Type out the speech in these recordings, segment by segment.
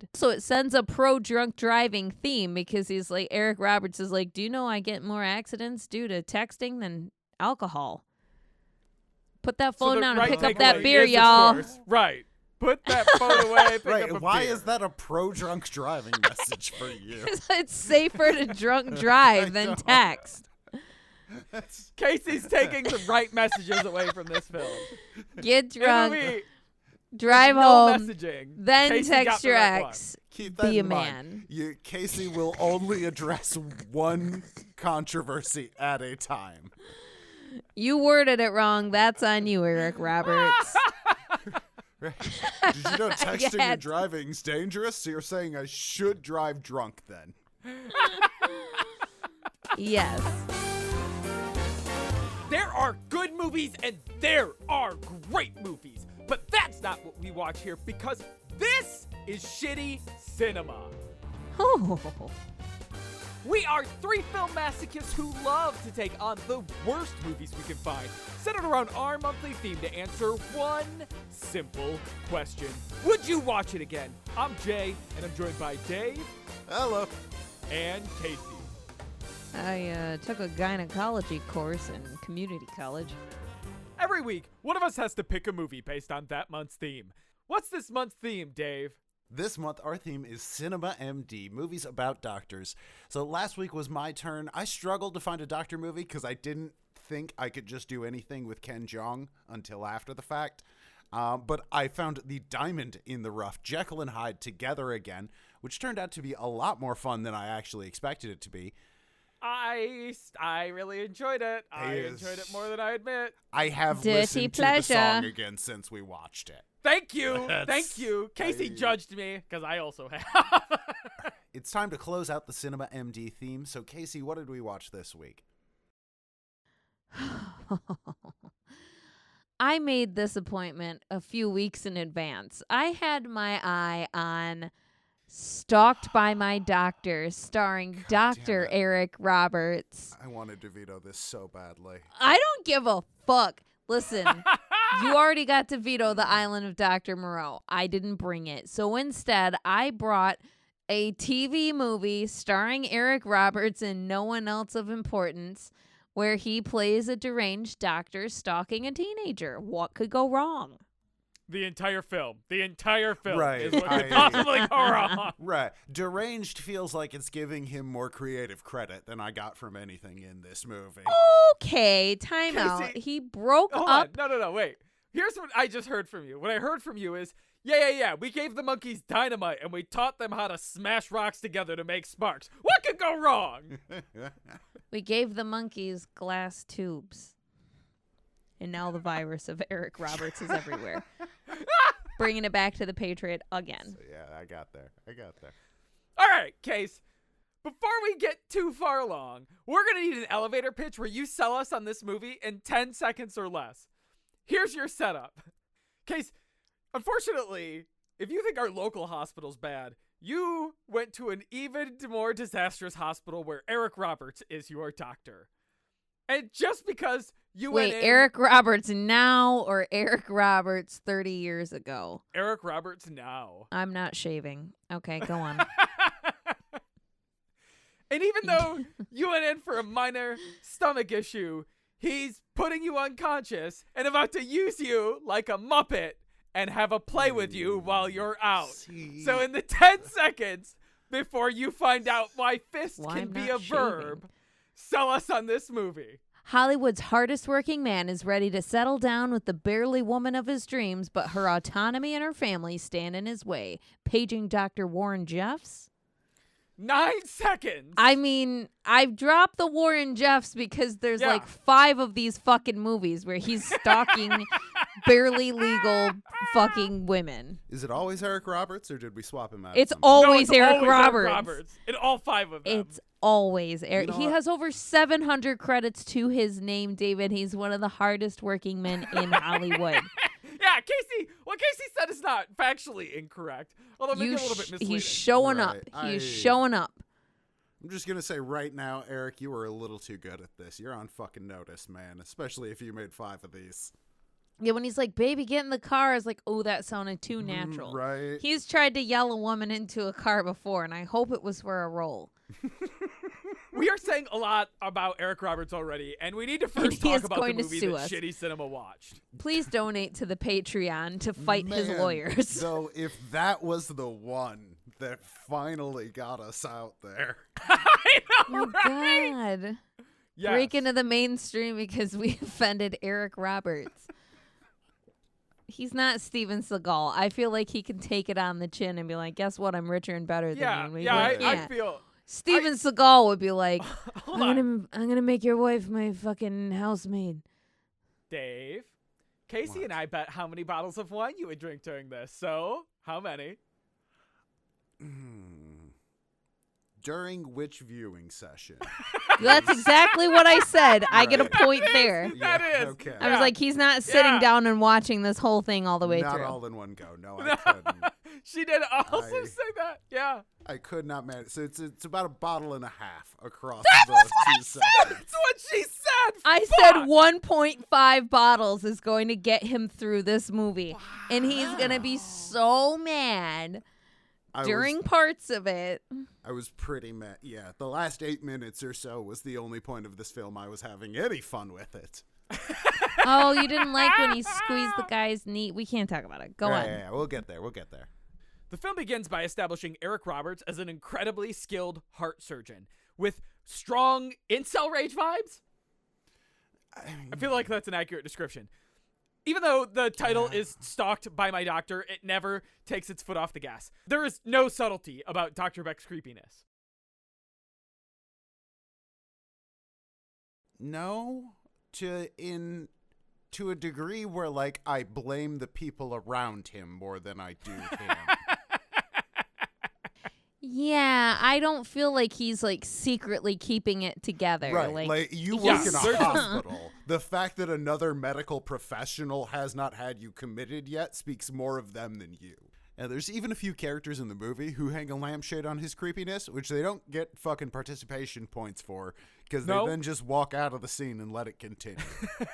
head. So it sends a pro drunk driving theme because he's like Eric Roberts is like, "Do you know I get more accidents due to texting than alcohol?" Put that phone the down right and pick up takeaway that beer, is, y'all. Right. Put that phone away. Pick Right? up a Why beer. is that a pro drunk driving message for you? it's safer to drunk drive than text. That's Casey's taking the right messages away from this film. Get drunk, movie, drive no home, messaging. then Casey text your ex. keep that Be a mind. man. You, Casey will only address one controversy at a time. You worded it wrong. That's on you, Eric Roberts. Did you know texting and driving is dangerous? So you're saying I should drive drunk then? yes. There are good movies and there are great movies, but that's not what we watch here because this is shitty cinema. Oh. We are three film masochists who love to take on the worst movies we can find, centered around our monthly theme to answer one simple question Would you watch it again? I'm Jay, and I'm joined by Dave Hello. and Casey. I uh, took a gynecology course in community college. Every week, one of us has to pick a movie based on that month's theme. What's this month's theme, Dave? This month, our theme is Cinema MD, movies about doctors. So last week was my turn. I struggled to find a doctor movie because I didn't think I could just do anything with Ken Jeong until after the fact. Um, but I found the diamond in the rough, Jekyll and Hyde together again, which turned out to be a lot more fun than I actually expected it to be. I I really enjoyed it. I Is- enjoyed it more than I admit. I have Dirty listened to the song again since we watched it. Thank you. That's- Thank you. Casey I- judged me because I also have. It's time to close out the Cinema MD theme. So, Casey, what did we watch this week? I made this appointment a few weeks in advance. I had my eye on Stalked by My Doctor, starring Dr. Eric Roberts. I wanted to veto this so badly. I don't give a fuck. Listen, you already got to veto the island of Dr. Moreau. I didn't bring it. So instead, I brought a TV movie starring Eric Roberts and no one else of importance where he plays a deranged doctor stalking a teenager. What could go wrong? The entire film. The entire film Right, is what could possibly go wrong. Right. Deranged feels like it's giving him more creative credit than I got from anything in this movie. Okay, time out. Casey, He broke Hold up. on. No, no, no. Wait. Here's what I just heard from you. What I heard from you is, yeah, yeah, yeah. We gave the monkeys dynamite and we taught them how to smash rocks together to make sparks. What could go wrong? We gave the monkeys glass tubes. And now the virus of Eric Roberts is everywhere. Bringing it back to the Patriot again. yeah, I got there. I got there. All right, Case. Before we get too far along, we're going to need an elevator pitch where you sell us on this movie in 10 seconds or less. Here's your setup. Case, unfortunately, if you think our local hospital's bad, you went to an even more disastrous hospital where Eric Roberts is your doctor. And just because you Wait, went in, Eric Roberts now or Eric Roberts 30 years ago? Eric Roberts now. I'm not shaving. Okay, go on. And even though you went in for a minor stomach issue, he's putting you unconscious and about to use you like a Muppet and have a play with you while you're out. See? So, in the 10 seconds before you find out why fist Why can I'm be a verb, sell us on this movie. Hollywood's hardest working man is ready to settle down with the barely woman of his dreams, but her autonomy and her family stand in his way. Paging Dr. Warren Jeffs? Nine seconds. I mean, I've dropped the Warren Jeffs because there's Yeah. like five of these fucking movies where he's stalking barely legal fucking women. Is it always Eric Roberts, or did we swap him out? It's sometime? No, always it's Eric always Roberts. Roberts. In all five of them. It's always Eric. know he what? has over 700 credits to his name, David. He's one of the hardest working men in Hollywood. yeah, Casey. What Casey said is not factually incorrect, although maybe You a little bit misleading. he's showing up. He's I- showing up. I'm just gonna say right now, Eric, you were a little too good at this. You're on fucking notice, man. Especially if you made five of these. Yeah, when he's like, "Baby, get in the car," is like, "Oh, that sounded too natural." Mm, right. He's tried to yell a woman into a car before, and I hope it was for a role. We are saying a lot about Eric Roberts already, and we need to first he talk is about the going to movie sue that us. Shitty Cinema watched. Please donate to the Patreon to fight his lawyers. So if that was the one that finally got us out there. I know, Oh right? my God. Yes. Break into the mainstream because we offended Eric Roberts. He's not Steven Seagal. I feel like he can take it on the chin and be like, "Guess what? I'm richer and better than you." Yeah, And we yeah, I, go, I feel. Steven Seagal would be like, "I'm on, gonna, I'm gonna make your wife my fucking housemaid." Dave. Casey What? and I bet how many bottles of wine you would drink during this. So, how many? Hmm. During which viewing session? That's exactly what I said. I get a Right. point there. That Yeah, is. okay. I was Yeah. like, he's not sitting Yeah. down and watching this whole thing all the way through. Not through. all in one go. No, I couldn't. she did also I- say that. Yeah. I could not manage. So it's it's about a bottle and a half across That the was what two I said. sections. That's what she said. I Fuck. said 1.5 bottles is going to get him through this movie. And he's going to be so mad I during was, parts of it. I was pretty mad. Yeah, the last eight minutes or so was the only point of this film I was having any fun with it. Oh, you didn't like when he squeezed the guy's knee. We can't talk about it. Go yeah, on. yeah, yeah, we'll get there. We'll get there. The film begins by establishing Eric Roberts as an incredibly skilled heart surgeon with strong incel rage vibes. I feel like that's an accurate description. Even though the title is Stalked by My Doctor, it never takes its foot off the gas. There is no subtlety about Dr. Beck's creepiness. No, to in to a degree where like I blame the people around him more than I do him. Yeah, I don't feel like he's like secretly keeping it together. right, Like, like, you Yeah, work in a hospital. The fact that another medical professional has not had you committed yet speaks more of them than you. And there's even a few characters in the movie who hang a lampshade on his creepiness, which they don't get fucking participation points for because No. they then just walk out of the scene and let it continue.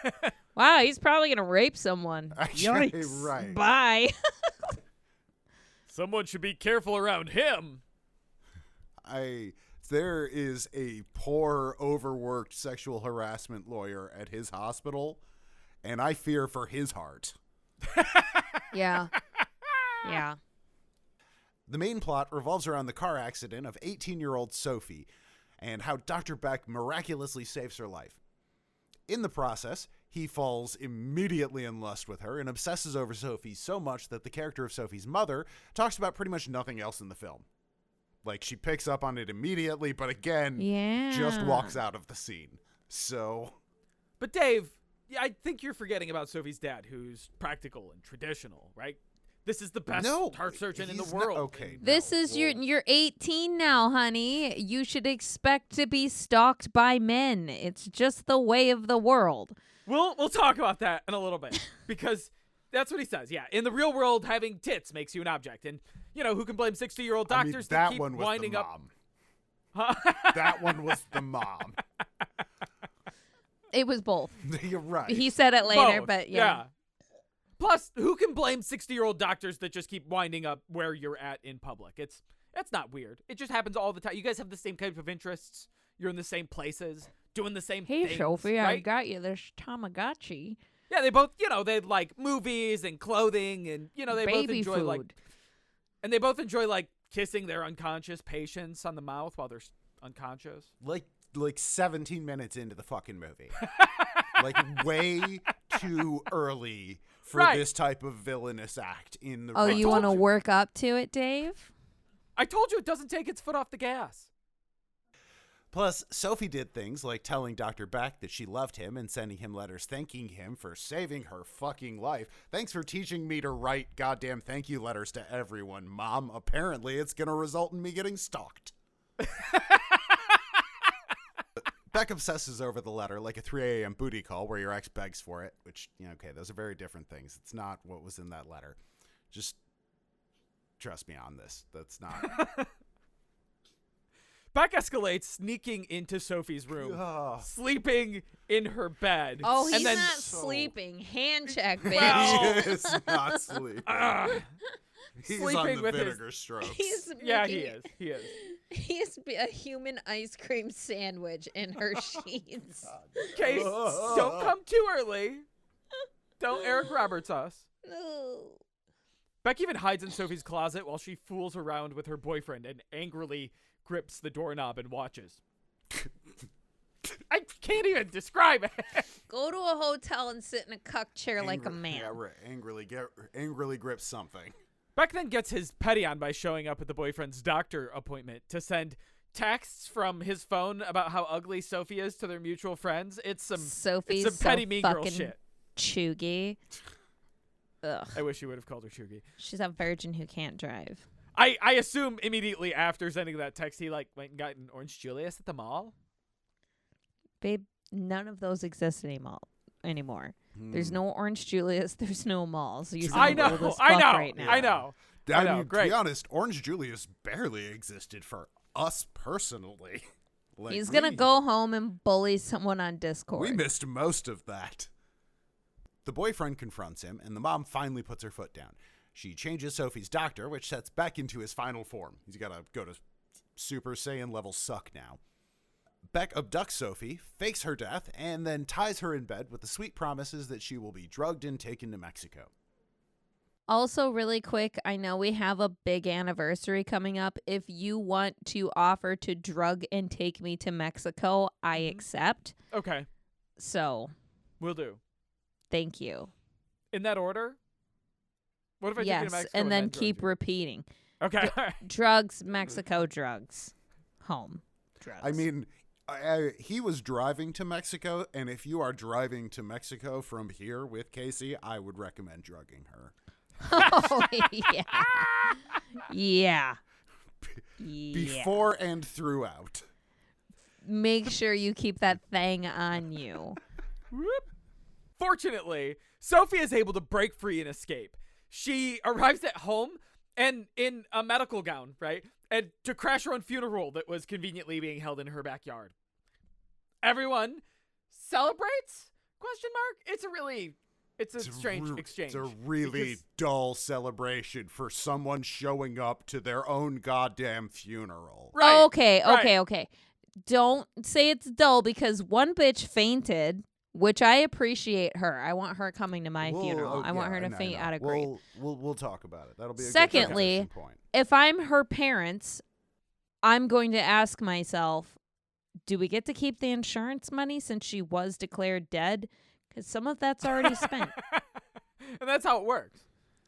wow, he's probably going to rape someone. Actually, Yikes. right. Bye. Someone should be careful around him. I there is a poor, overworked sexual harassment lawyer at his hospital, and I fear for his heart. yeah. Yeah. The main plot revolves around the car accident of 18 year old Sophie and how Dr. Beck miraculously saves her life. In the process, he falls immediately in lust with her and obsesses over Sophie so much that the character of Sophie's mother talks about pretty much nothing else in the film. Like, she picks up on it immediately, but again, Yeah. just walks out of the scene. So, But Dave, I think you're forgetting about Sophie's dad, who's practical and traditional, right? This is the best no, heart surgeon in the he's not- world. okay, This no, is your well, you're 18 now, honey. You should expect to be stalked by men. It's just the way of the world. We'll we'll talk about that in a little bit because that's what he says. Yeah, in the real world, having tits makes you an object, and you know who can blame sixty-year-old I mean, doctors that to keep one was winding the up? mom. that one was the mom. It was both. You're right. He said it later, Both, but yeah. Plus, who can blame sixty-year-old doctors that just keep winding up where you're at in public? It's that's not weird. It just happens all the time. You guys have the same type of interests. You're in the same places, doing the same Hey, things. Sophie, I got you this Tamagotchi. Yeah, they both, you know, they like movies and clothing, and you know, they both enjoy food. like, and they both enjoy like kissing their unconscious patients on the mouth while they're unconscious. like like 17 minutes into the fucking movie. like way too early for Right. this type of villainous act in the Oh, right you want to work up to it, Dave? I told you it doesn't take its foot off the gas. Plus, Sophie did things like telling Dr. Beck that she loved him and sending him letters thanking him for saving her fucking life. Thanks for teaching me to write goddamn thank you letters to everyone, Mom. Apparently, it's going to result in me getting stalked. Beck obsesses over the letter like a 3 a.m. booty call where your ex begs for it, which, you know, okay, those are very different things. It's not what was in that letter. Just trust me on this. That's not. Beck escalates, sneaking into Sophie's room, Ugh. sleeping in her bed. Oh, and he's then, not So- sleeping. Hand check, bitch. Well- He is not sleeping. Ah, He's sleeping on the with his- vinegar strokes. He's yeah, he making- is. He is. He's b- a human ice cream sandwich in her sheets. Case, don't come too early. Don't Eric Roberts us. No. Beck even hides in Sophie's closet while she fools around with her boyfriend and angrily grips the doorknob and watches. I can't even describe it. Go to a hotel and sit in a cuck chair like a man. Yeah, right. Angrily get angrily grip something. Beck then gets his petty on by showing up at the boyfriend's doctor appointment to send texts from his phone about how ugly Sophie is to their mutual friends. It's some Sophie's it's some petty so mean girl fucking shit. chuggy. Ugh. I wish you would have called her Chugi. She's a virgin who can't drive. I, I assume immediately after sending that text, he like went and got an Orange Julius at the mall. Babe, none of those exist anymore. Anymore. There's Hmm. no Orange Julius. There's no mall. So you I know, I know, right now. I know. I, I know, mean, to be honest, Orange Julius barely existed for us personally. Like, He's gonna we- go home and bully someone on Discord. We missed most of that. The boyfriend confronts him, and the mom finally puts her foot down. She changes Sophie's doctor, which sets Beck into his final form. He's got to go to Super Saiyan level suck now. Beck abducts Sophie, fakes her death, and then ties her in bed with the sweet promises that she will be drugged and taken to Mexico. Also, really quick, I know we have a big anniversary coming up. If you want to offer to drug and take me to Mexico, I Mhm. accept. Okay, So, we'll do. thank you. In that order? What if I take you yes, to Mexico and then drug keep you? repeating. Okay. Drugs, mm. Mexico drugs. Home. Drugs. I mean, I, I, he was driving to Mexico, and if you are driving to Mexico from here with Casey, I would recommend drugging her. oh, yeah. Yeah. Yeah. Before and throughout. Make sure you keep that thing on you. Fortunately, Sophie is able to break free and escape. She arrives at home and in a medical gown, right? And to crash her own funeral that was conveniently being held in her backyard. Everyone celebrates? Question mark. It's a really it's a It's strange re- exchange. It's a really because- dull celebration for someone showing up to their own goddamn funeral. right. Okay, right. okay, okay. Don't say it's dull because one bitch fainted, which I appreciate her. I want her coming to my We'll- funeral. I want yeah, her to I know, I faint know. out of grief. We'll, we'll we'll talk about it. That'll be a Secondly- good point. If I'm her parents, I'm going to ask myself, do we get to keep the insurance money since she was declared dead? Because some of that's already spent. and that's how it works.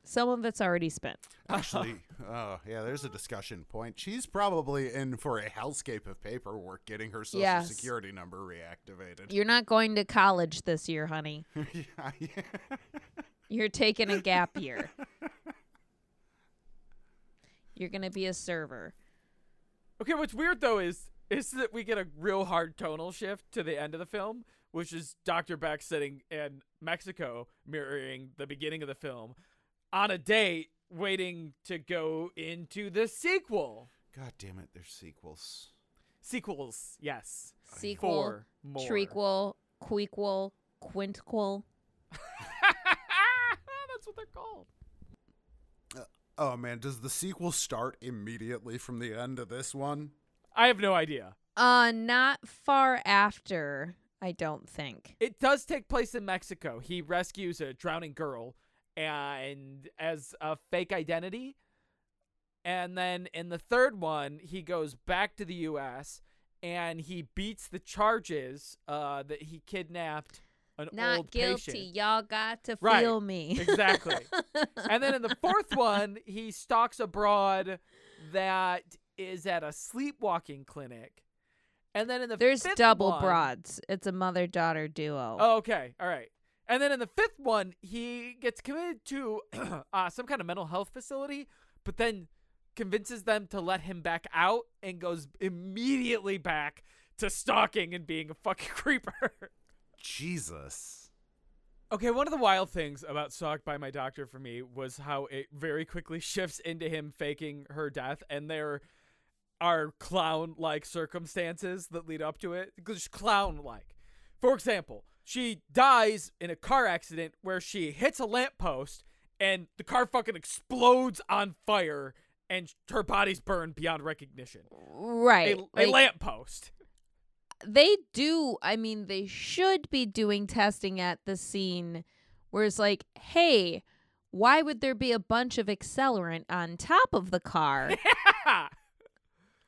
Some of it's already spent. Actually, oh yeah, there's a discussion point. She's probably in for a hellscape of paperwork getting her social Yes. security number reactivated. You're not going to college this year, honey. yeah, yeah. You're taking a gap year. You're going to be a server. Okay, what's weird though is is that we get a real hard tonal shift to the end of the film, which is Dr. Beck sitting in Mexico, mirroring the beginning of the film, on a date, waiting to go into the sequel. God damn it, there's sequels. Sequels, yes. Sequel, Four more. trequel, quequel, quintquel. That's what they're called. Oh man, does the sequel start immediately from the end of this one? I have no idea. Uh, not far after, I don't think. It does take place in Mexico. He rescues a drowning girl and as a fake identity. And then in the third one, he goes back to the US and he beats the charges uh, that he kidnapped an Not old guilty. patient. Y'all got to Right. feel me. Exactly. and then in the fourth one, he stalks a broad that is at a sleepwalking clinic. And then in the There's double one- broads. It's a mother daughter duo. Oh, okay. All right. And then in the fifth one, he gets committed to uh, some kind of mental health facility, but then convinces them to let him back out and goes immediately back to stalking and being a fucking creeper. Jesus. okay, one of the wild things about Stalked by My Doctor for me was how it very quickly shifts into him faking her death, and there are clown like circumstances that lead up to it. Just clown like. For example, she dies in a car accident where she hits a lamppost and the car fucking explodes on fire and her body's burned beyond recognition. Right. A, a like, lamppost. they do i mean they should be doing testing at the scene where it's like hey why would there be a bunch of accelerant on top of the car Yeah.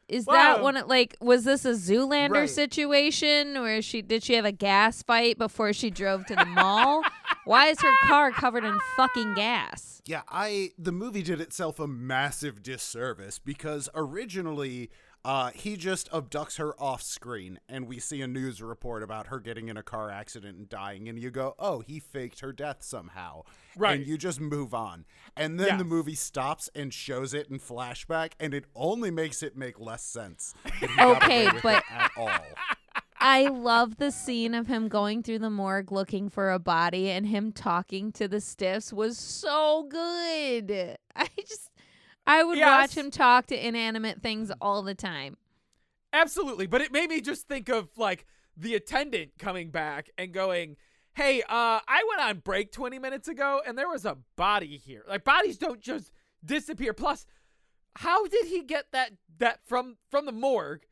Is that one of- like was this a zoolander Right. situation where she did she have a gas fight before she drove to the mall? Why is her car covered in fucking gas? Yeah, I the movie did itself a massive disservice because originally uh, he just abducts her off screen and we see a news report about her getting in a car accident and dying and you go, "Oh, he faked her death somehow." Right. And you just move on. And then the movie stops and shows it in flashback and it only makes it make less sense. that he got away Okay, but- at all. I love the scene of him going through the morgue looking for a body and him talking to the stiffs was so good. I just I would watch him talk to inanimate things all the time. Absolutely, but it made me just think of like the attendant coming back and going, "Hey, uh I went on break 20 minutes ago and there was a body here." Like bodies don't just disappear. Plus, how did he get that that from from the morgue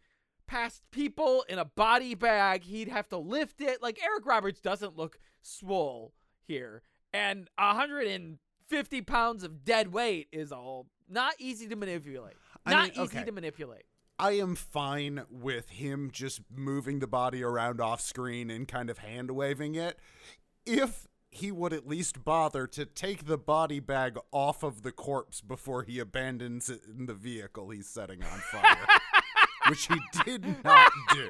past people in a body bag? He'd have to lift it. Like Eric Roberts doesn't look swole here. And 150 pounds of dead weight is all not easy to manipulate. I Not mean, easy okay. to manipulate. I am fine with him just moving the body around off screen and kind of hand waving it. If he would at least bother to take the body bag off of the corpse before he abandons it in the vehicle he's setting on fire, which he did not do.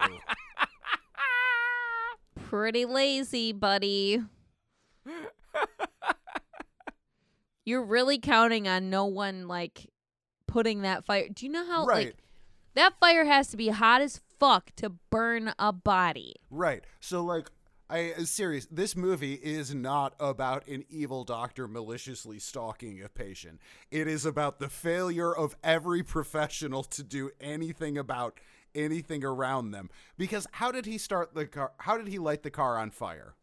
Pretty lazy, buddy. You're really counting on no one like putting that fire. Do you know how Right. like that fire has to be hot as fuck to burn a body? Right. So like I uh, serious this movie is not about an evil doctor maliciously stalking a patient. It is about the failure of every professional to do anything about anything around them. Because how did he start the car how did he light the car on fire?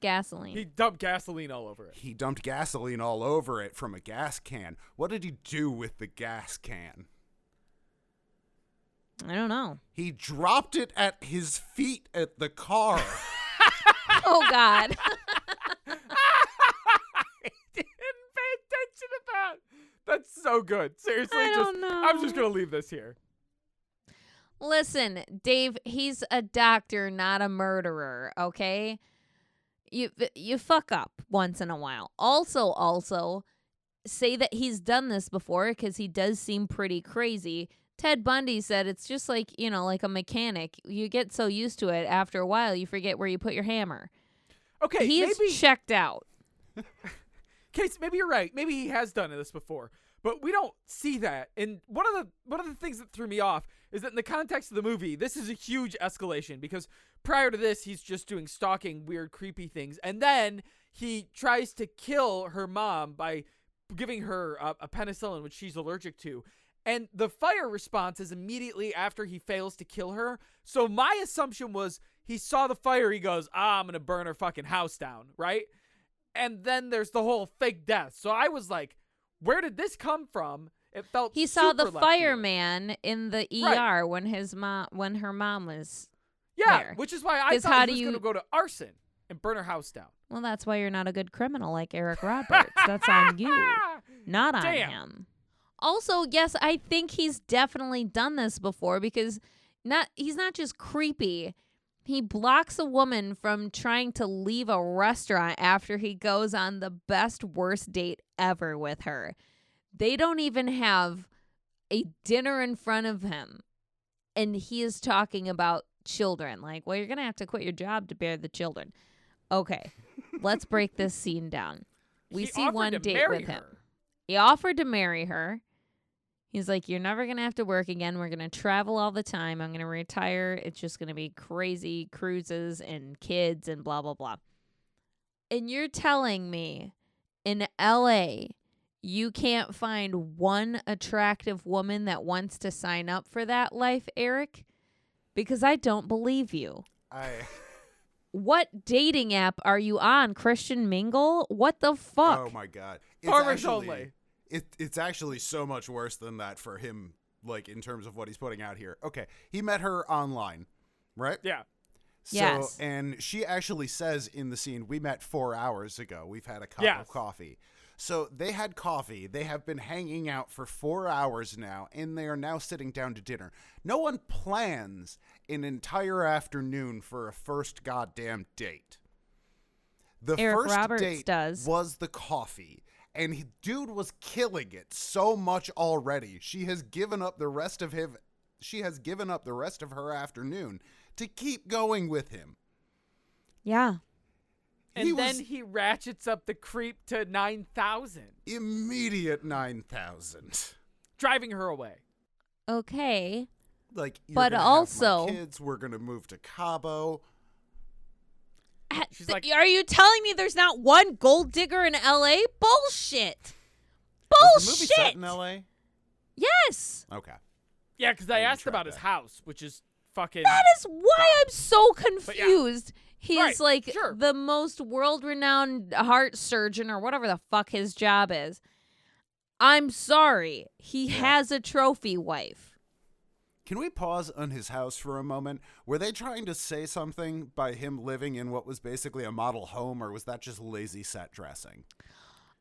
Gasoline. He dumped gasoline all over it. He dumped gasoline all over it from a gas can. What did he do with the gas can? I don't know. He dropped it at his feet at the car. Oh God. I didn't pay attention to that. That's so good. Seriously, I just don't I'm just gonna leave this here. Listen, Dave, he's a doctor, not a murderer, okay? You you fuck up once in a while. Also, also say that he's done this before cuz he does seem pretty crazy. Ted Bundy said it's just like, you know, like a mechanic. You get so used to it after a while you forget where you put your hammer. Okay, He's maybe checked out. Case, maybe you're right. Maybe he has done this before, but we don't see that. And one of the one of the things that threw me off is that in the context of the movie, this is a huge escalation because prior to this, he's just doing stalking, weird, creepy things, and then he tries to kill her mom by giving her a, a penicillin, which she's allergic to. And the fire response is immediately after he fails to kill her. So my assumption was he saw the fire, he goes, "Ah, I'm gonna burn her fucking house down," right? and then there's the whole fake death. So I was like, where did this come from? It felt He saw the fireman in the ER Right. when his mom when her mom was Yeah, there. which is why I thought how he was you- going to go to arson and burn her house down. Well, that's why you're not a good criminal like Eric Roberts. that's on you. not on Damn. him. Also, yes, I think he's definitely done this before because not he's not just creepy. He blocks a woman from trying to leave a restaurant after he goes on the best worst date ever with her. They don't even have a dinner in front of him and he is talking about children like, "Well, you're going to have to quit your job to bear the children." Okay. Let's break this scene down. We He see one date with him. He offered to marry her. He's like, You're never going to have to work again. We're going to travel all the time. I'm going to retire. It's just going to be crazy cruises and kids and blah, blah, blah. And you're telling me in LA, you can't find one attractive woman that wants to sign up for that life, Eric? Because I don't believe you. I What dating app are you on? Christian Mingle? What the fuck? Oh my god. It's Farmers actually, only. It it's actually so much worse than that for him like in terms of what he's putting out here. Okay. He met her online, right? Yeah. So Yes. and she actually says in the scene, we met 4 hours ago. We've had a cup Yes. of coffee. So they had coffee. They have been hanging out for 4 hours now and they are now sitting down to dinner. No one plans an entire afternoon for a first goddamn date. The Eric first Roberts date does. was the coffee. And he, dude was killing it so much already. She has given up the rest of him. She has given up the rest of her afternoon to keep going with him. Yeah. And He then was- he ratchets up the creep to 9,000, Immediate nine thousand. driving her away. Okay. Like, you're But gonna have my also- kids. We're gonna move to Cabo. She's th- like- Are you telling me there's not one gold digger in LA? Bullshit. Was the movie set Bullshit. in L.A. Yes. Okay. Yeah, because I didn't asked track about his house, which is fucking. That is why I'm so But yeah. Confused. He Right, like sure. the most world renowned heart surgeon or whatever the fuck his job is. I'm sorry. He has a trophy wife. Can we pause on his house for a moment? Were they trying to say something by him living in what was basically a model home, or was that just lazy set dressing?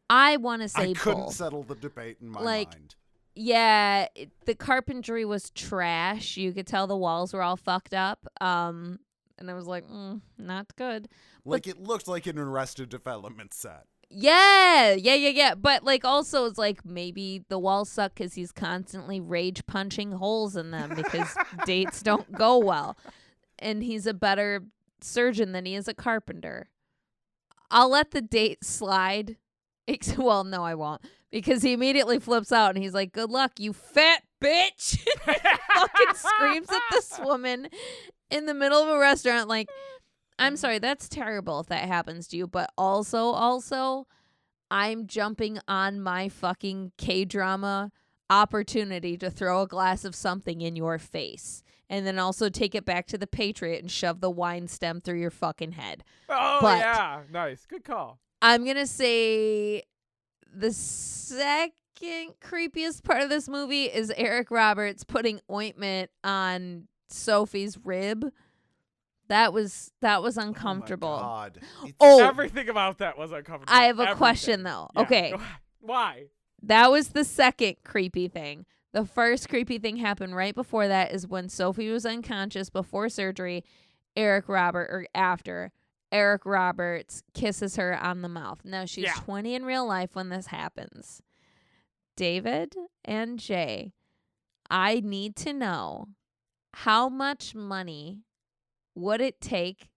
I want to say I couldn't both. settle the debate in my Like, mind. yeah, it- the carpentry was trash. You could tell the walls were all fucked up. Um, and I was like, mm, not good. Like it looked like an Arrested Development set. Yeah, yeah, yeah, yeah. But like, also, it's like maybe the walls suck because he's constantly rage punching holes in them because dates don't go well, and he's a better surgeon than he is a carpenter. I'll let the date slide. Well, no, I won't because he immediately flips out and he's like, "Good luck, you fat bitch!" fucking screams at this woman in the middle of a restaurant like I'm mm-hmm. sorry, that's terrible if that happens to you, but also also I'm jumping on my fucking K-drama opportunity to throw a glass of something in your face and then also take it back to the Patriot and shove the wine stem through your fucking head. oh, but- yeah. Nice. Good call. I'm going to say the second creepiest part of this movie is Eric Roberts putting ointment on Sophie's rib. That was that was uncomfortable. Oh, my God. Oh, Everything about that was uncomfortable. I have a Everything. question though. Yeah, Okay. Why? That was the second creepy thing. The first creepy thing happened right before that is when Sophie was unconscious before surgery. Eric Robert or after Eric Roberts kisses her on the mouth. Now she's Yeah. 20 in real life when this happens. David and Jay, I need to know how much money would it take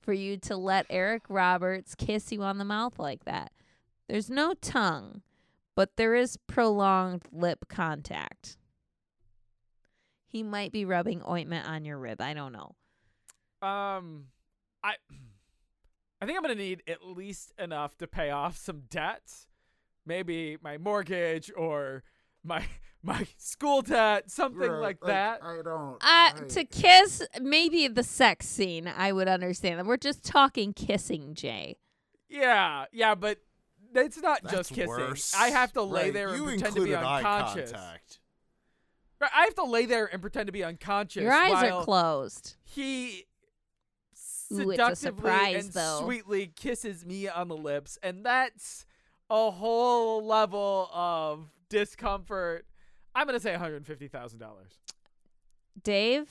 for you to let Eric Roberts kiss you on the mouth like that? There's no tongue, but there is prolonged lip contact. He might be rubbing ointment on your rib. I don't know. Um, I, I think I'm gonna need at least enough to pay off some debts, maybe my mortgage or my my school debt, something Right, like that. I don't. Uh, I- to kiss, maybe the sex scene, I would understand. We're just talking kissing, Jay. Yeah, yeah, but it's not That's just kissing. worse. I have to lay Right, there and you pretend to be included eye unconscious. contact. Right, I have to lay there and pretend to be unconscious. Your eyes while are closed. He Ooh, seductively surprise, and though. sweetly kisses me on the lips, and that's a whole level of discomfort. I'm gonna say one hundred fifty thousand dollars. Dave,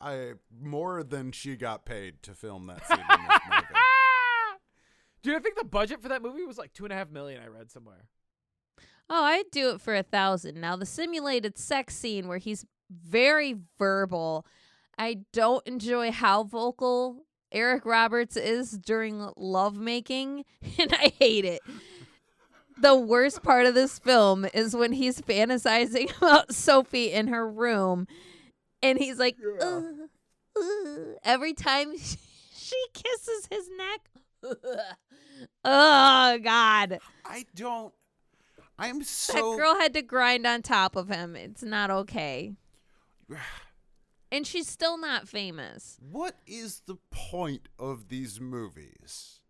I more than she got paid to film that scene in this movie. Dude, I think the budget for that movie was like two and a half million. I read somewhere. oh, I'd do it for a thousand. Now, the simulated sex scene where he's very verbal, I don't enjoy how vocal Eric Roberts is during lovemaking, and I hate it. The worst part of this film is when he's fantasizing about Sophie in her room, and he's like, Yeah. "Ugh, ugh," every time she kisses his neck. oh God! I don't. I'm so. That girl had to grind on top of him. It's not okay. And she's still not famous. What is the point of these movies?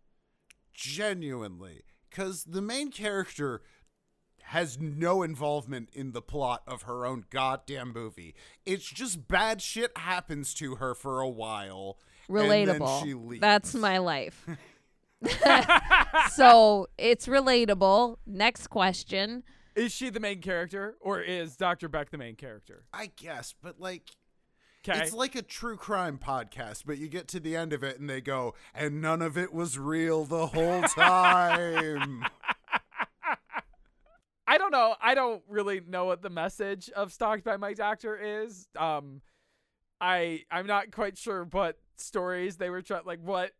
Genuinely. Because the main character has no involvement in the plot of her own goddamn movie. It's just bad shit happens to her for a while. and then Relatable. she leaves. That's my life. so it's relatable. Next question. Is she the main character or is Dr. Beck the main character? I guess, but like. Okay. It's like a true crime podcast, but you get to the end of it and they go, and none of it was real the whole time. I don't know. I don't really know what the message of Stalked by My Doctor is. Um, I I'm not quite sure what stories they were trying, like what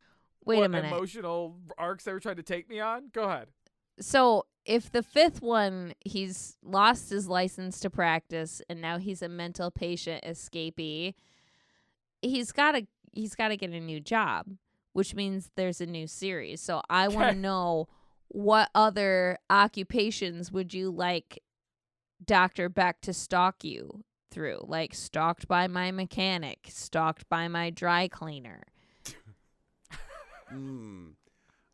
Wait what a minute. emotional arcs they were trying to take me on. Go ahead. So if the fifth one, he's lost his license to practice, and now he's a mental patient escapee. He's got to he's got to get a new job, which means there's a new series. So I want to know what other occupations would you like Doctor Beck to stalk you through? Like stalked by my mechanic, stalked by my dry cleaner. Hmm.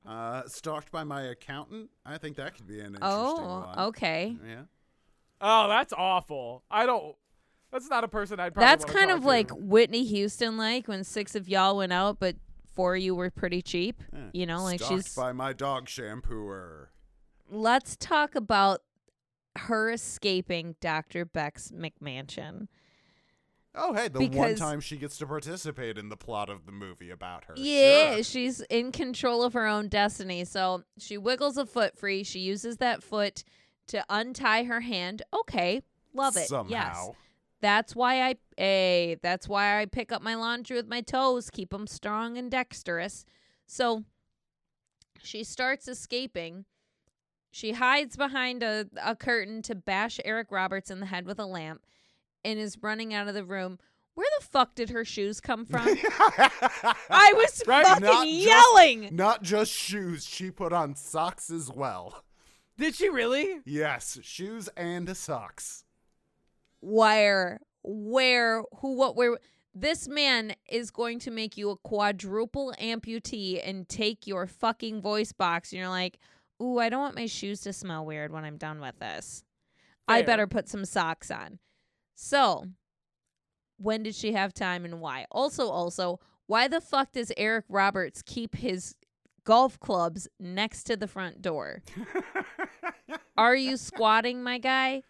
Uh, stalked by my accountant. I think that could be an interesting Oh, one. okay. Yeah. Oh, that's awful. I don't. That's not a person I'd. Probably That's kind talk of to. like Whitney Houston like when six of y'all went out, but four of you were pretty cheap. yeah. You know, like she's Stalked she's. by my dog shampooer. Let's talk about her escaping Dr. Beck's McMansion. Oh, hey, the one time she gets to participate in the plot of the movie about her. Yeah, Sure. she's in control of her own destiny. So she wiggles a foot free. She uses that foot to untie her hand. Okay, love it. Yes. Somehow. That's why I a that's why I pick up my laundry with my toes, keep them strong and dexterous. So she starts escaping. She hides behind a, a curtain to bash Eric Roberts in the head with a lamp and is running out of the room. Where the fuck did her shoes come from? I was Right? fucking Not just- yelling. Not just shoes, she put on socks as well. Did she really? Yes, shoes and socks. where where who what where this man is going to make you a quadruple amputee and take your fucking voice box and you're like ooh i don't want my shoes to smell weird when i'm done with this i better put some socks on so when did she have time and why also also why the fuck does eric roberts keep his golf clubs next to the front door are you squatting my guy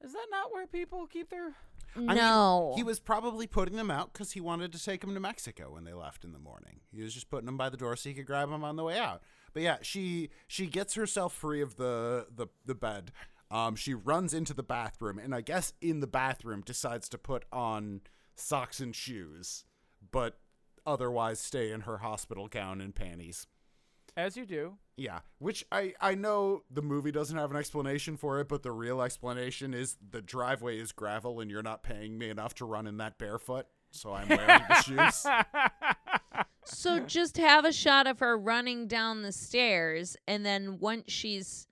Is that not where people keep their? mean, no He was probably putting them out because he wanted to take them to Mexico when they left in the morning. He was just putting them by the door so he could grab them on the way out. But yeah, she she gets herself free of the the, the bed. Um, she runs into the bathroom, and I guess in the bathroom decides to put on socks and shoes, but otherwise stay in her hospital gown and panties. As you do. Yeah, which I I know the movie doesn't have an explanation for it, but the real explanation is the driveway is gravel and you're not paying me enough to run in that barefoot, so I'm wearing the shoes. So just have a shot of her running down the stairs, and then once she's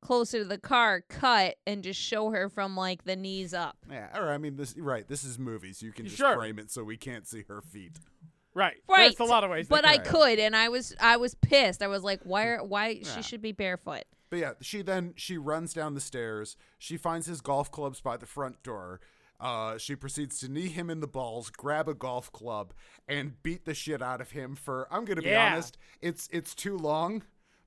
closer to the car, cut and just show her from like the knees up. Yeah, or I mean this right, this is movies. You can just Sure. frame it so we can't see her feet. right. Right. There's a lot of ways. But I could. could, and I was I was pissed. I was like, why? Are, why Yeah. she should be barefoot? But yeah, she then she runs down the stairs. She finds his golf clubs by the front door. Uh, she proceeds to knee him in the balls, grab a golf club, and beat the shit out of him for. I'm gonna be Yeah. honest, it's it's too long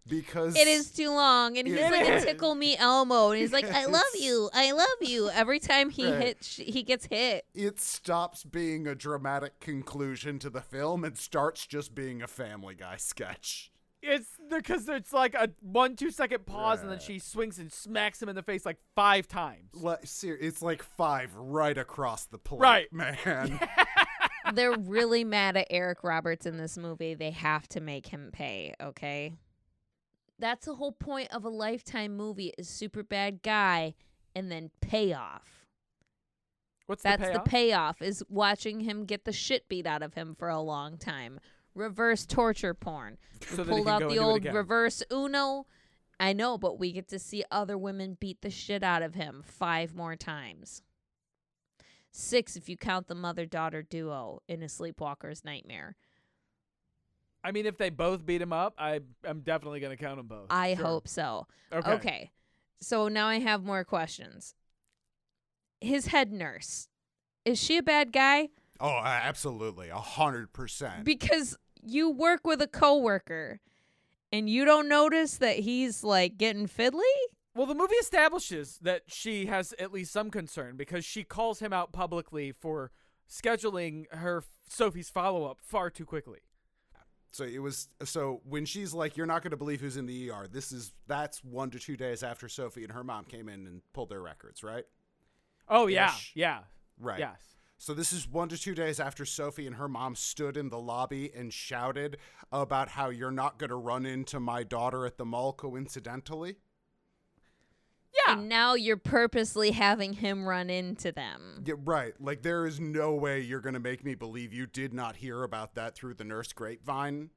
because It is too long, and he's It like a tickle me Elmo, and he's like, I love you, I love you. Every time he Right. hits, he gets hit. it stops being a dramatic conclusion to the film and starts just being a Family Guy sketch. It's because it's like a one two second pause and then she swings and smacks him in the face like five times. Like, it's like five right across the plate, Right. man. They're really mad at Eric Roberts in this movie. They have to make him pay, okay? That's the whole point of a lifetime movie is super bad guy and then payoff. What's That's the the payoff? payoff is watching him get the shit beat out of him for a long time. Reverse torture porn. so Pulled out the and do it old reverse Uno I know, but we get to see other women beat the shit out of him five more times. Six if you count the mother daughter duo in a sleepwalker's nightmare. I mean, if they both beat him up, I am definitely gonna count them both. I Sure. hope so. Okay. Okay. So now I have more questions. His head nurse. Is she a bad guy? Oh, absolutely, a hundred percent. Because you work with a coworker and you don't notice that he's like getting fiddly? Well, the movie establishes that she has at least some concern because she calls him out publicly for scheduling her Sophie's follow up far too quickly. So it was so when she's like, "You're not going to believe who's in the ER." This is that's one to two days after Sophie and her mom came in and pulled their records, right? Oh yeah, Ish. yeah, Right. yes. So this is one to two days after Sophie and her mom stood in the lobby and shouted about how you're not going to run into my daughter at the mall coincidentally. Yeah. And now you're purposely having him run into them. Yeah, right. Like there is no way you're going to make me believe you did not hear about that through the nurse grapevine.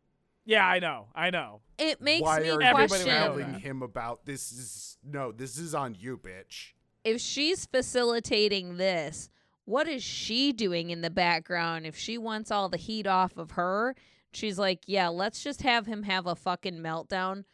Yeah, I know. I know. It makes Why me are Everybody you would know question telling him about this? Is no, this is on you, bitch. if she's facilitating this, what is she doing in the background if she wants all the heat off of her? She's like, yeah, let's just have him have a fucking meltdown.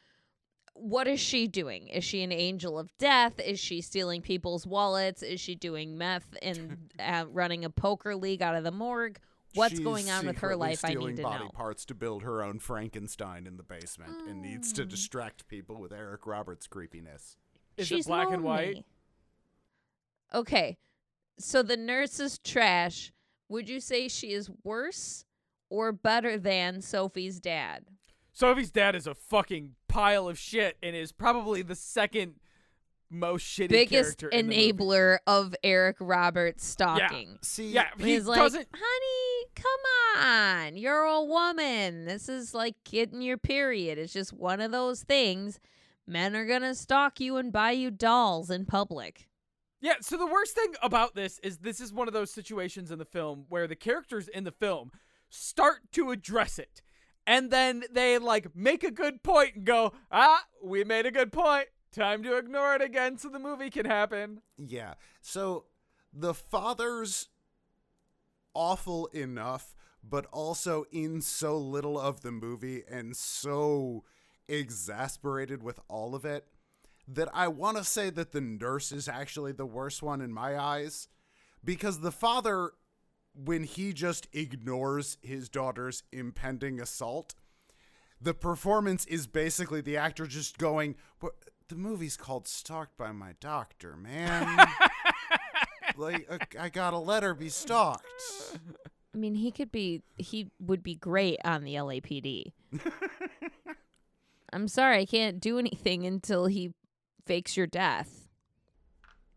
What is she doing? Is she an angel of death? Is she stealing people's wallets? Is she doing meth and uh, running a poker league out of the morgue? What's She's going on with her life? I Stealing need to body know. parts to build her own Frankenstein in the basement, and needs to Oh. distract people with Eric Roberts' creepiness. Is She's it black and white? lonely. Okay. So the nurse is trash. Would you say she is worse or better than Sophie's dad? Sophie's dad is a fucking pile of shit and is probably the second most shitty Biggest character in the movie. enabler of Eric Roberts stalking. See, Yeah, he He's like, doesn't. honey, come on. You're a woman. This is like getting your period. It's just one of those things. Men are going to stalk you and buy you dolls in public. Yeah, so the worst thing about this is this is one of those situations in the film where the characters in the film start to address it. And then they like make a good point and go, "Ah, we made a good point. Time to ignore it again so the movie can happen." Yeah. So the father's awful enough, but also in so little of the movie and so exasperated with all of it that I want to say that the nurse is actually the worst one in my eyes because the father when he just ignores his daughter's impending assault the performance is basically the actor just going "But the movie's called stalked by my doctor man like uh, i gotta let her be stalked I mean, he could be, he would be great on the LAPD. I'm sorry, I can't do anything until he fakes your death.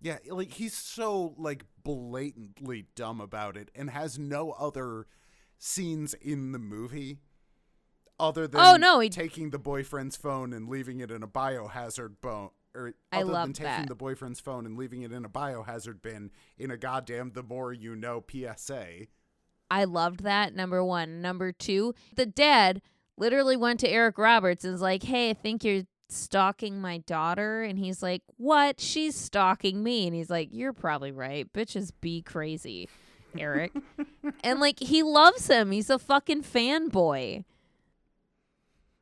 Yeah like he's so like blatantly dumb about it and has no other scenes in the movie other than Oh, no, he- taking the boyfriend's phone and leaving it in a biohazard bone or I other than taking that. the boyfriend's phone and leaving it in a biohazard bin in a goddamn the more you know PSA. I loved that. Number one. Number two, the dad literally went to Eric Roberts and was like, Hey, I think you're stalking my daughter. And he's like, What? She's stalking me. And he's like, You're probably right. Bitches be crazy, Eric. and like, he loves him. He's a fucking fanboy.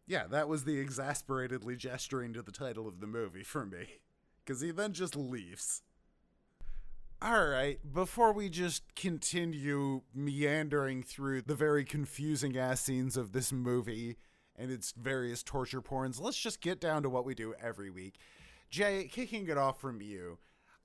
Yeah, that was the exasperatedly gesturing to the title of the movie for me. Because he then just leaves. All right, before we just continue meandering through the very confusing ass scenes of this movie and its various torture porns, let's just get down to what we do every week. Jay, kicking it off from you,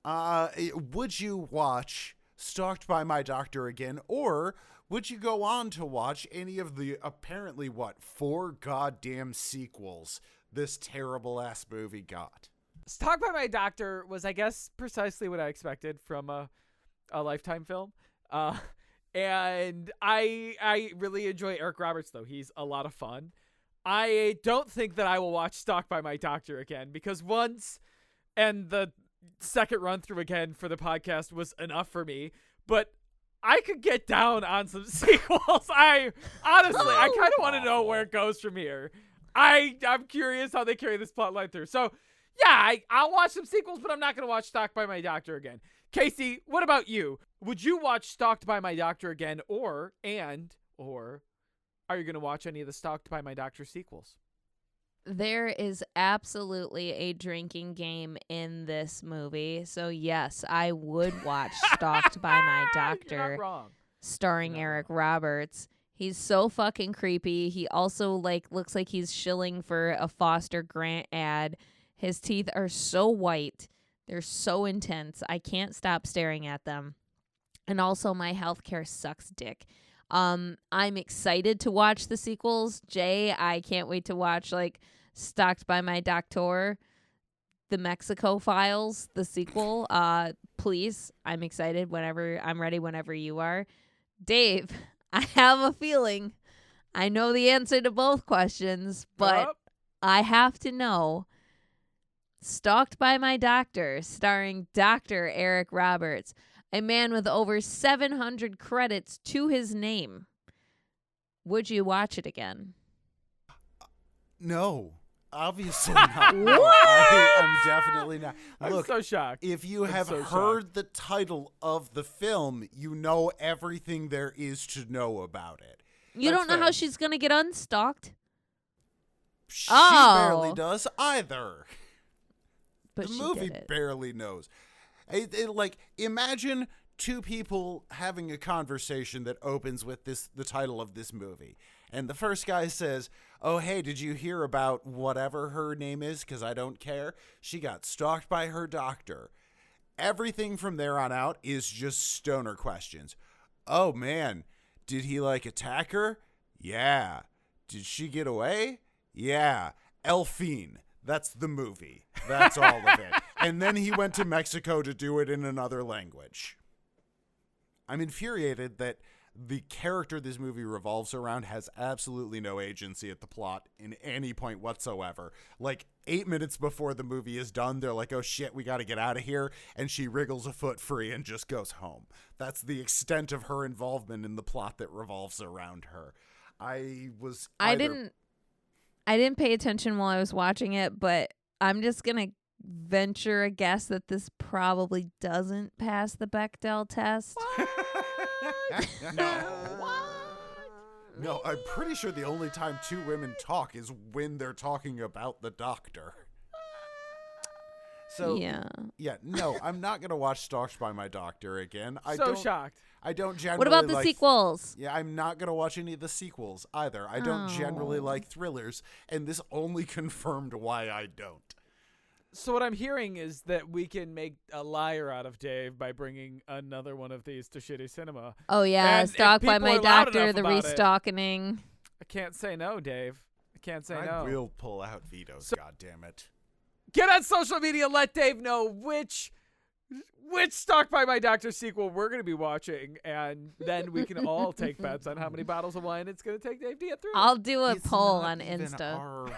uh, would you watch Stalked by My Doctor again, or would you go on to watch any of the apparently, what, four goddamn sequels this terrible ass movie got? Stalked by My Doctor was, I guess, precisely what I expected from a, a Lifetime film. Uh, and I I really enjoy Eric Roberts though. He's a lot of fun. I don't think that I will watch Stalked by My Doctor again because once, and the second run through again for the podcast was enough for me. But I could get down on some sequels. I honestly, I kind of want to know where it goes from here. I I'm curious how they carry this plot line through. So yeah, I, I'll watch some sequels, but I'm not gonna watch Stalked by My Doctor again. Casey, what about you? Would you watch Stalked by My Doctor again, or and or are you gonna watch any of the Stalked by My Doctor sequels? There is absolutely a drinking game in this movie. So, yes, I would watch Stalked by My Doctor, starring Not Eric Roberts. He's so fucking creepy. He also like looks like he's shilling for a Foster Grant ad. His teeth are so white. They're so intense. I can't stop staring at them. And also my healthcare sucks dick. Um I'm excited to watch the sequels. Jay, I can't wait to watch like Stalked by My Doctor, The Mexico Files, the sequel. Uh please, I'm excited whenever I'm ready whenever you are. Dave, I have a feeling I know the answer to both questions, but Yup. I have to know. Stalked by My Doctor, starring Dr. Eric Roberts, a man with over 700 credits to his name. Would you watch it again? No, obviously not. No, I, am definitely not. I'm Look, so shocked. if you I'm have so shocked. heard the title of the film, you know everything there is to know about it. You That's don't know how she's going to get unstalked, She Oh. barely does either. but the she movie did it. barely knows. It, it- like imagine two people having a conversation that opens with this the title of this movie, and the first guy says, "Oh hey, did you hear about whatever her name is? Because I don't care. She got stalked by her doctor." Everything from there on out is just stoner questions. Oh man, did he like attack her? Yeah. Did she get away? Yeah. Elfine. That's the movie. That's all of it. And then he went to Mexico to do it in another language. I'm infuriated that the character this movie revolves around has absolutely no agency at the plot in any point whatsoever. Like, eight minutes before the movie is done, they're like, oh shit, we gotta get out of here. And she wriggles a foot free and just goes home. That's the extent of her involvement in the plot that revolves around her. I was. I didn't I didn't pay attention while I was watching it, but I'm just going to venture a guess that this probably doesn't pass the Bechdel test. No, No, I'm pretty sure the only time two women talk is when they're talking about the doctor. So yeah. yeah, no, I'm not gonna watch Stalked by My Doctor again. I so don't. shocked. I don't generally. What about the like- sequels? Yeah, I'm not gonna watch any of the sequels either. I don't generally Oh. like thrillers, and this only confirmed why I don't. So what I'm hearing is that we can make a liar out of Dave by bringing another one of these to Shitty Cinema. Oh yeah, And if stalked by my doctor, the restocking. I can't say no, Dave. I can't say I no. I will pull out vetoes. So- God damn it! Get on social media. Let Dave know which which Stalked by My Doctor sequel we're going to be watching, and then we can all take bets on how many bottles of wine it's going to take Dave to get through. I'll do a It's poll on even Insta.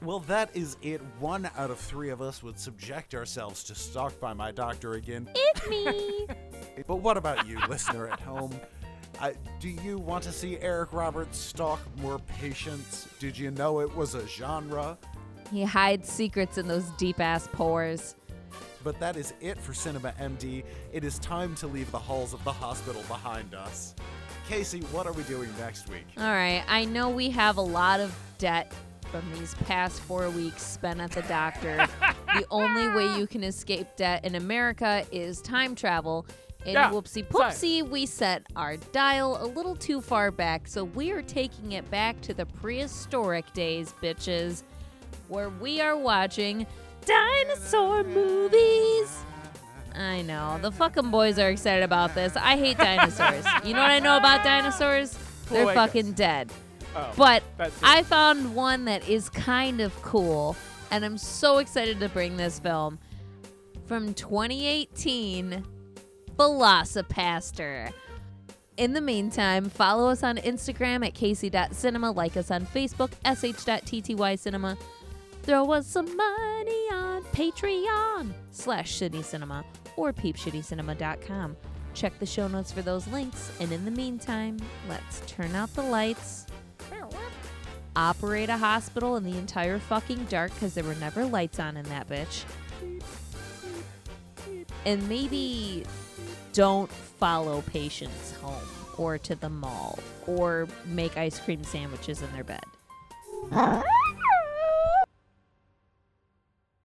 our kind of- Well, that is it. One out of three of us would subject ourselves to Stalked by My Doctor again. It's me. But what about you, listener at home? Uh, do you want to see Eric Roberts stalk more patients? Did you know it was a genre? he hides secrets in those deep ass pores. But that is it for Cinema MD. It is time to leave the halls of the hospital behind us. Casey, what are we doing next week? All right, I know we have a lot of debt from these past four weeks spent at the doctor. the only way you can escape debt in America is time travel. And Yeah, whoopsie poopsie, we set our dial a little too far back, so we are taking it back to the prehistoric days, bitches, where we are watching dinosaur movies. I know. The fucking boys are excited about this. I hate dinosaurs. you know what I know about dinosaurs? They're fucking dead. Oh, But. I found one that is kind of cool, and I'm so excited to bring this film from 2018 VelociPastor. In the meantime, follow us on Instagram at casey.cinema, like us on Facebook, sh.ttycinema. Throw us some money on Patreon slash Shitty Cinema or peepshittycinema.com. Check the show notes for those links, and in the meantime, let's turn out the lights operate a hospital in the entire fucking dark because there were never lights on in that bitch. And maybe don't follow patients home or to the mall or make ice cream sandwiches in their bed.